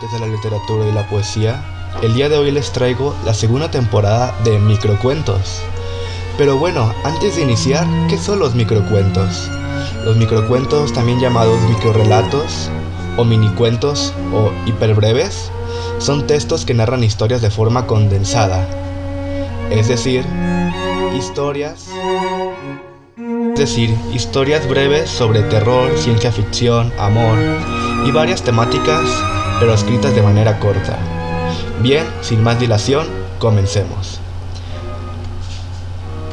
de la literatura y la poesía, el día de hoy les traigo la segunda temporada de Microcuentos. Pero bueno, antes de iniciar, ¿qué son los microcuentos? Los microcuentos, también llamados microrelatos, o minicuentos, o hiperbreves, son textos que narran historias de forma condensada. Es decir, historias es decir, historias breves sobre terror, ciencia ficción, amor y varias temáticas, pero escritas de manera corta. Bien, sin más dilación, comencemos.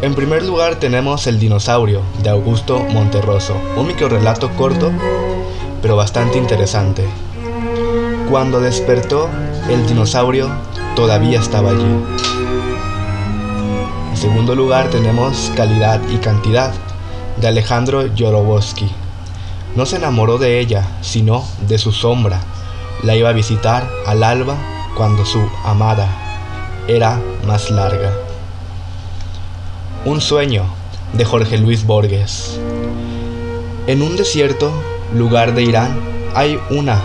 En primer lugar tenemos El dinosaurio, de Augusto Monterroso, un microrelato corto, pero bastante interesante. Cuando despertó, el dinosaurio todavía estaba allí. En segundo lugar tenemos Calidad y Cantidad, de Alejandro Jodorowsky. No se enamoró de ella, sino de su sombra. La iba a visitar al alba cuando su amada era más larga. Un sueño de Jorge Luis Borges. En un desierto lugar de Irán hay una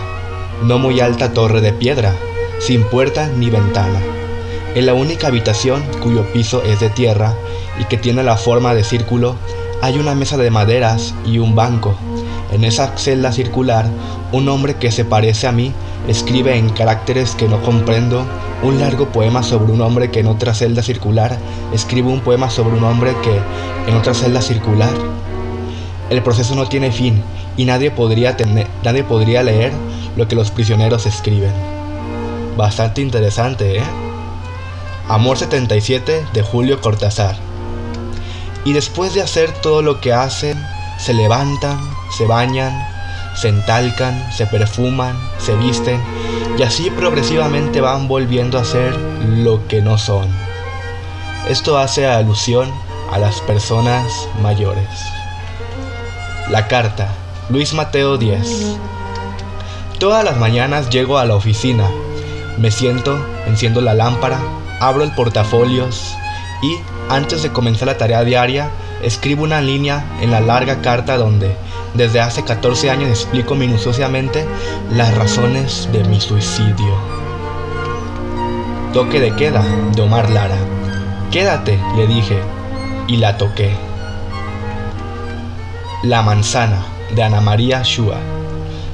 no muy alta torre de piedra, sin puerta ni ventana. En la única habitación cuyo piso es de tierra y que tiene la forma de círculo hay una mesa de maderas y un banco. En esa celda circular, un hombre que se parece a mí escribe en caracteres que no comprendo un largo poema sobre un hombre que en otra celda circular escribe un poema sobre un hombre que en otra celda circular. El proceso no tiene fin y nadie podría, nadie podría leer lo que los prisioneros escriben. Bastante interesante, ¿eh? Amor 77 de Julio Cortázar. Y después de hacer todo lo que hacen, se levantan, se bañan, se entalcan, se perfuman, se visten y así progresivamente van volviendo a ser lo que no son. Esto hace alusión a las personas mayores. La carta, Luis Mateo 10. Todas las mañanas llego a la oficina, me siento, enciendo la lámpara, abro el portafolios y antes de comenzar la tarea diaria, escribo una línea en la larga carta donde, desde hace 14 años, explico minuciosamente las razones de mi suicidio. Toque de queda de Omar Lara. Quédate, le dije, y la toqué. La manzana de Ana María Shua.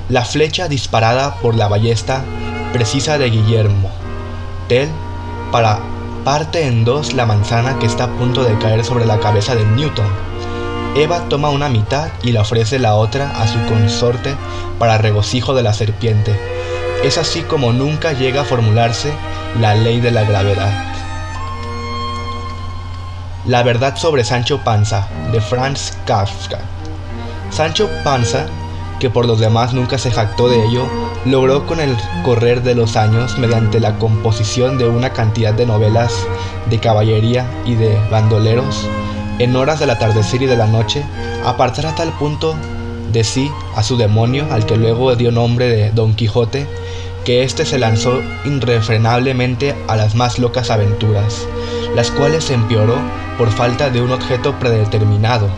La flecha disparada por la ballesta precisa de Guillermo. Tel para parte en dos la manzana que está a punto de caer sobre la cabeza de Newton. Eva toma una mitad y le ofrece la otra a su consorte para regocijo de la serpiente. Es así como nunca llega a formularse la ley de la gravedad. La verdad sobre Sancho Panza, de Franz Kafka. Sancho Panza, que por los demás nunca se jactó de ello, logró con el correr de los años, mediante la composición de una cantidad de novelas de caballería y de bandoleros, en horas del atardecer y de la noche, apartar a tal punto de sí a su demonio, al que luego dio nombre de Don Quijote, que éste se lanzó irrefrenablemente a las más locas aventuras, las cuales se empeoró por falta de un objeto predeterminado,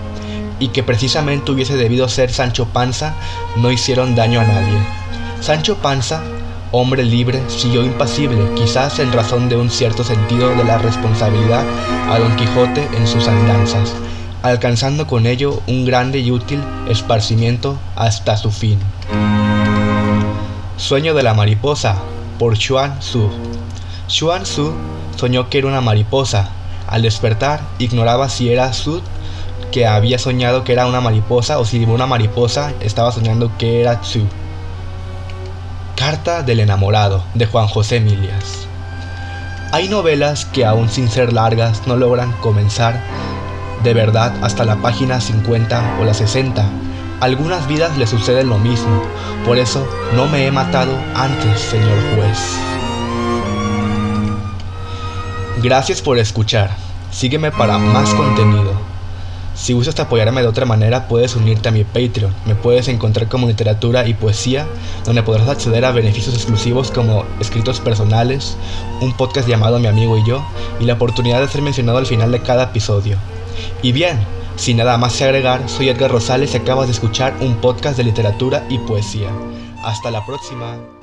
y que precisamente hubiese debido ser Sancho Panza, no hicieron daño a nadie. Sancho Panza, hombre libre, siguió impasible, quizás en razón de un cierto sentido de la responsabilidad, a Don Quijote en sus andanzas, alcanzando con ello un grande y útil esparcimiento hasta su fin. Sueño de la mariposa, por Xuan Tzu. Xuan Tzu soñó que era una mariposa. Al despertar, ignoraba si era Tzu que había soñado que era una mariposa o si una mariposa estaba soñando que era Tzu. Carta del enamorado de Juan José Milias. Hay novelas que aún sin ser largas no logran comenzar de verdad hasta la página 50 o la 60. Algunas vidas le suceden lo mismo, por eso no me he matado antes, señor juez. Gracias por escuchar. Sígueme para más contenido. Si gustas apoyarme de otra manera, puedes unirte a mi Patreon. Me puedes encontrar como literatura y poesía, donde podrás acceder a beneficios exclusivos como escritos personales, un podcast llamado Mi amigo y yo, y la oportunidad de ser mencionado al final de cada episodio. Y bien, sin nada más que agregar, soy Edgar Rosales y acabas de escuchar un podcast de literatura y poesía. Hasta la próxima.